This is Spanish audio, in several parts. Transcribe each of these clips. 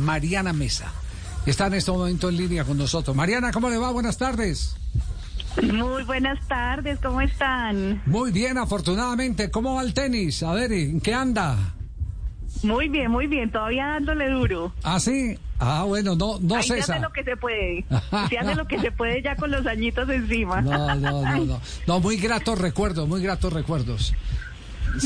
Mariana Mesa. Está en este momento en línea con nosotros. Mariana, ¿cómo le va? Buenas tardes. Muy buenas tardes, ¿cómo están? Muy bien, afortunadamente. ¿Cómo va el tenis? A ver, ¿en qué anda? Muy bien, muy bien, todavía dándole duro. ¿Ah, sí? Ah, bueno, no, no Ahí se cesa. hace lo que se puede. Se hace lo que se puede ya con los añitos encima. No, no, no, no. No, muy gratos recuerdos, muy gratos recuerdos.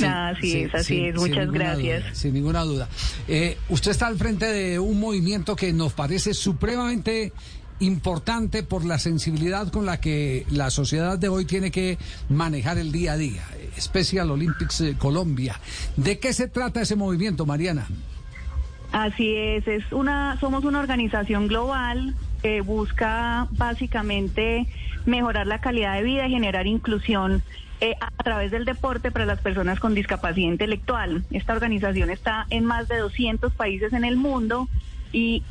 Ah, así es, así es. Muchas gracias. duda, sin ninguna duda. Eh, usted está al frente de un movimiento que nos parece supremamente importante por la sensibilidad con la que la sociedad de hoy tiene que manejar el día a día. Special Olympics eh, Colombia. ¿De qué se trata ese movimiento, Mariana? Así es, es una, somos una organización global que busca básicamente mejorar la calidad de vida y generar inclusión eh, a través del deporte para las personas con discapacidad intelectual. Esta organización está en más de 200 países en el mundo y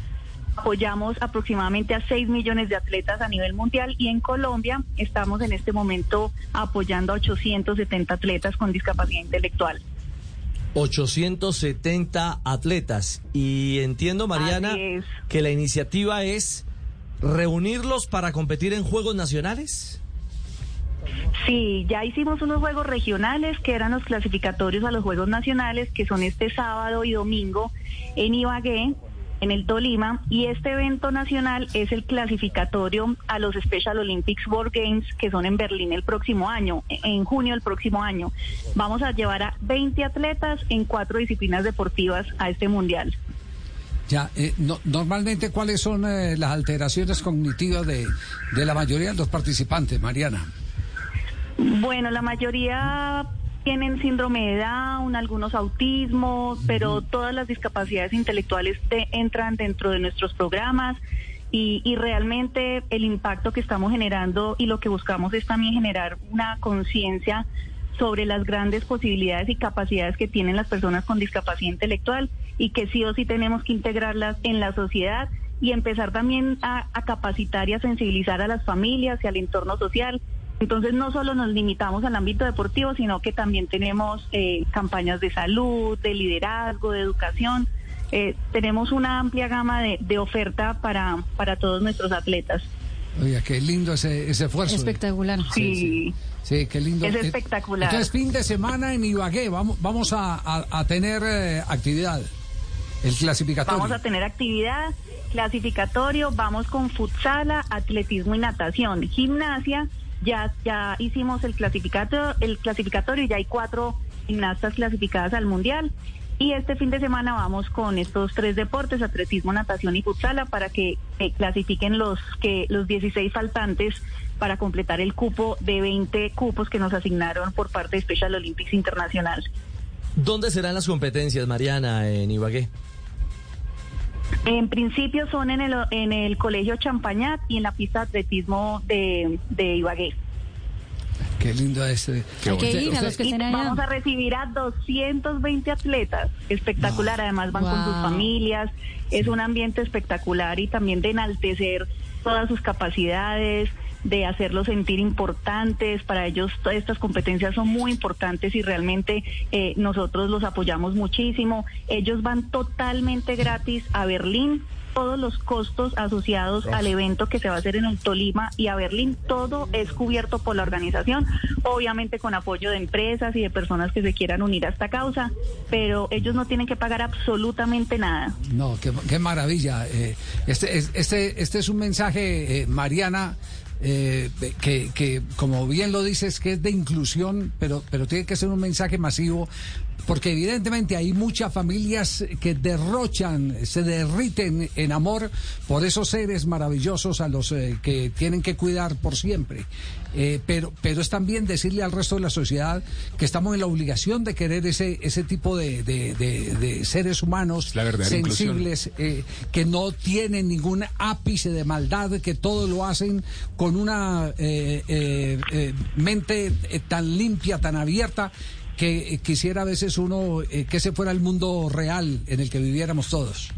apoyamos aproximadamente a 6 millones de atletas a nivel mundial y en Colombia estamos en este momento apoyando a 870 atletas con discapacidad intelectual. 870 atletas. Y entiendo, Mariana, que la iniciativa es reunirlos para competir en Juegos Nacionales. Sí, ya hicimos unos juegos regionales que eran los clasificatorios a los Juegos Nacionales, que son este sábado y domingo en Ibagué, en el Tolima, y este evento nacional es el clasificatorio a los Special Olympics World Games, que son en Berlín el próximo año, en junio del próximo año. Vamos a llevar a 20 atletas en cuatro disciplinas deportivas a este mundial. Ya, eh, no- normalmente, ¿cuáles son eh, las alteraciones cognitivas de, de la mayoría de los participantes, Mariana? Bueno, la mayoría tienen síndrome de Down, algunos autismos, pero todas las discapacidades intelectuales de- entran dentro de nuestros programas y, y realmente el impacto que estamos generando y lo que buscamos es también generar una conciencia sobre las grandes posibilidades y capacidades que tienen las personas con discapacidad intelectual y que sí o sí tenemos que integrarlas en la sociedad y empezar también a, capacitar y a sensibilizar a las familias y al entorno social. Entonces no solo nos limitamos al ámbito deportivo, sino que también tenemos eh, campañas de salud, de liderazgo, de educación. Eh, tenemos una amplia gama de, de oferta para, para todos nuestros atletas. Oiga, qué lindo ese, ese esfuerzo. Espectacular. Sí. Sí, sí, qué lindo. Es Eh, espectacular. Entonces, fin de semana en Ibagué, vamos, vamos a, a- a tener eh, actividad. El clasificatorio. Vamos a tener actividad, clasificatorio, vamos con futsala, atletismo y natación. Gimnasia, ya, ya hicimos el clasificatorio, el clasificatorio y ya hay cuatro gimnastas clasificadas al mundial. Y este fin de semana vamos con estos tres deportes, atletismo, natación y futsala, para que eh, clasifiquen los, que, los 16 faltantes para completar el cupo de 20 cupos que nos asignaron por parte de Special Olympics Internacional. ¿Dónde serán las competencias, Mariana, en Ibagué? En principio son en el, en el Colegio Champañat y en la pista de atletismo de, de Ibagué. Qué lindo este. Hay que ir a los que Y estén allá. vamos a recibir a 220 atletas. Espectacular, además van con sus familias. Es un ambiente espectacular y también de enaltecer todas sus capacidades, de hacerlos sentir importantes. Para ellos todas estas competencias son muy importantes y realmente eh, nosotros los apoyamos muchísimo. Ellos van totalmente gratis a Berlín. Todos los costos asociados al evento que se va a hacer en el Tolima y a Berlín, todo es cubierto por la organización, obviamente con apoyo de empresas y de personas que se quieran unir a esta causa, pero ellos no tienen que pagar absolutamente nada. No, qué, qué maravilla. Eh, este, es- este, este es un mensaje, eh, Mariana, eh, que, que, como bien lo dices, que es de inclusión, pero, pero tiene que ser un mensaje masivo, porque evidentemente hay muchas familias que derrochan, se derriten en amor por esos seres maravillosos a los eh, que tienen que cuidar por siempre. Eh, pero, pero es también decirle al resto de la sociedad que estamos en la obligación de querer ese, ese tipo de, de- de- de seres humanos La sensibles, eh, que no tienen ningún ápice de maldad, que todo lo hacen con una eh, mente tan limpia, tan abierta, que quisiera a veces uno eh, que ese fuera el mundo real en el que viviéramos todos.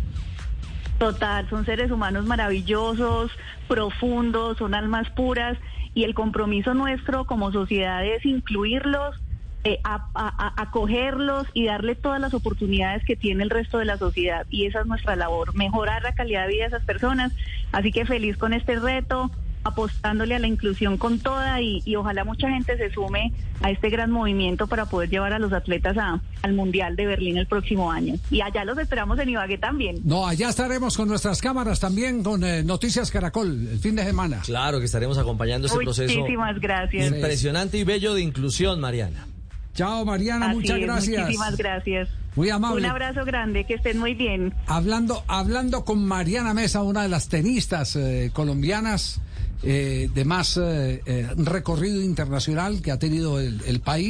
Total, son seres humanos maravillosos, profundos, son almas puras y el compromiso nuestro como sociedad es incluirlos, eh, acogerlos y darle todas las oportunidades que tiene el resto de la sociedad. Y esa es nuestra labor, mejorar la calidad de vida de esas personas. Así que feliz con este reto apostándole a la inclusión con toda y, ojalá mucha gente se sume a este gran movimiento para poder llevar a los atletas a, al Mundial de Berlín el próximo año. Y allá los esperamos en Ibagué también. No, allá estaremos con nuestras cámaras también con eh, Noticias Caracol el fin de semana. Claro que estaremos acompañando ese proceso. Muchísimas gracias. Impresionante y bello de inclusión, Mariana. Chao, Mariana, muchas gracias. Muchísimas gracias. Muy amable. Un abrazo grande, que estén muy bien. Hablando, hablando con Mariana Mesa, una de las tenistas eh, colombianas eh, de más eh, recorrido internacional que ha tenido el país.